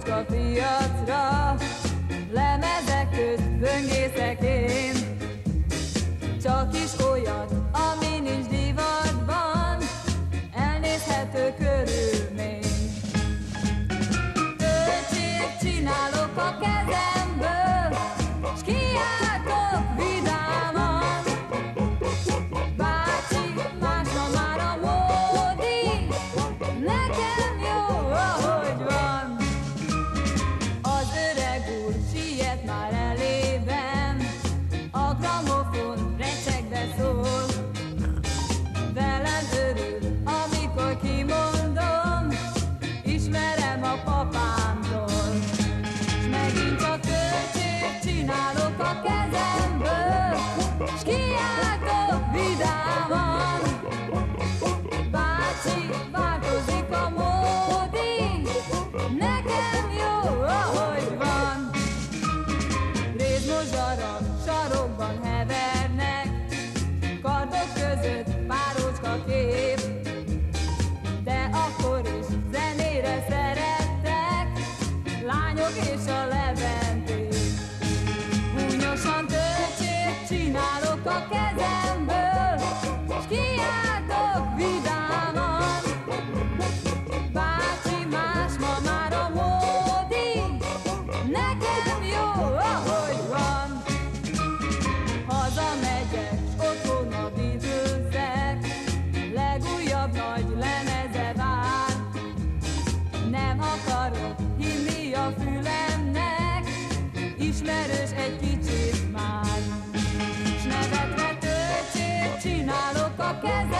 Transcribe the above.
kocka piacra, lemezek közt böngészek én, csak is akarom a fülemnek, ismerős egy kicsit már. S nevetve töltsét csinálok a kezem.